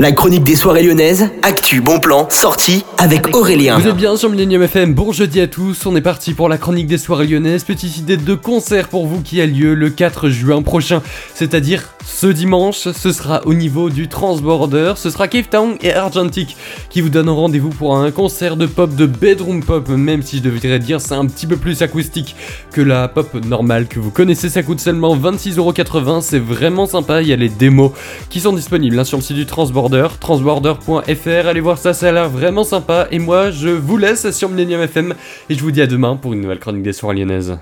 La chronique des soirées lyonnaises, actu, bon plan, sortie avec Aurélien. Vous êtes bien sur Millennium FM, bon jeudi à tous, on est parti pour la chronique des soirées lyonnaises, petite idée de concert pour vous qui a lieu le 4 juin prochain, c'est-à-dire ce dimanche, ce sera au niveau du Transborder, ce sera Cave Town et Argentic qui vous donnent rendez-vous pour un concert de pop, de bedroom pop, même si je devrais dire c'est un petit peu plus acoustique que la pop normale que vous connaissez, ça coûte seulement 26,80€, c'est vraiment sympa, il y a les démos qui sont disponibles hein, sur le site du Transborder transborder.fr. Allez voir ça, ça a l'air vraiment sympa. Et moi, je vous laisse sur Millennium FM et je vous dis à demain pour une nouvelle chronique des soirées lyonnaises.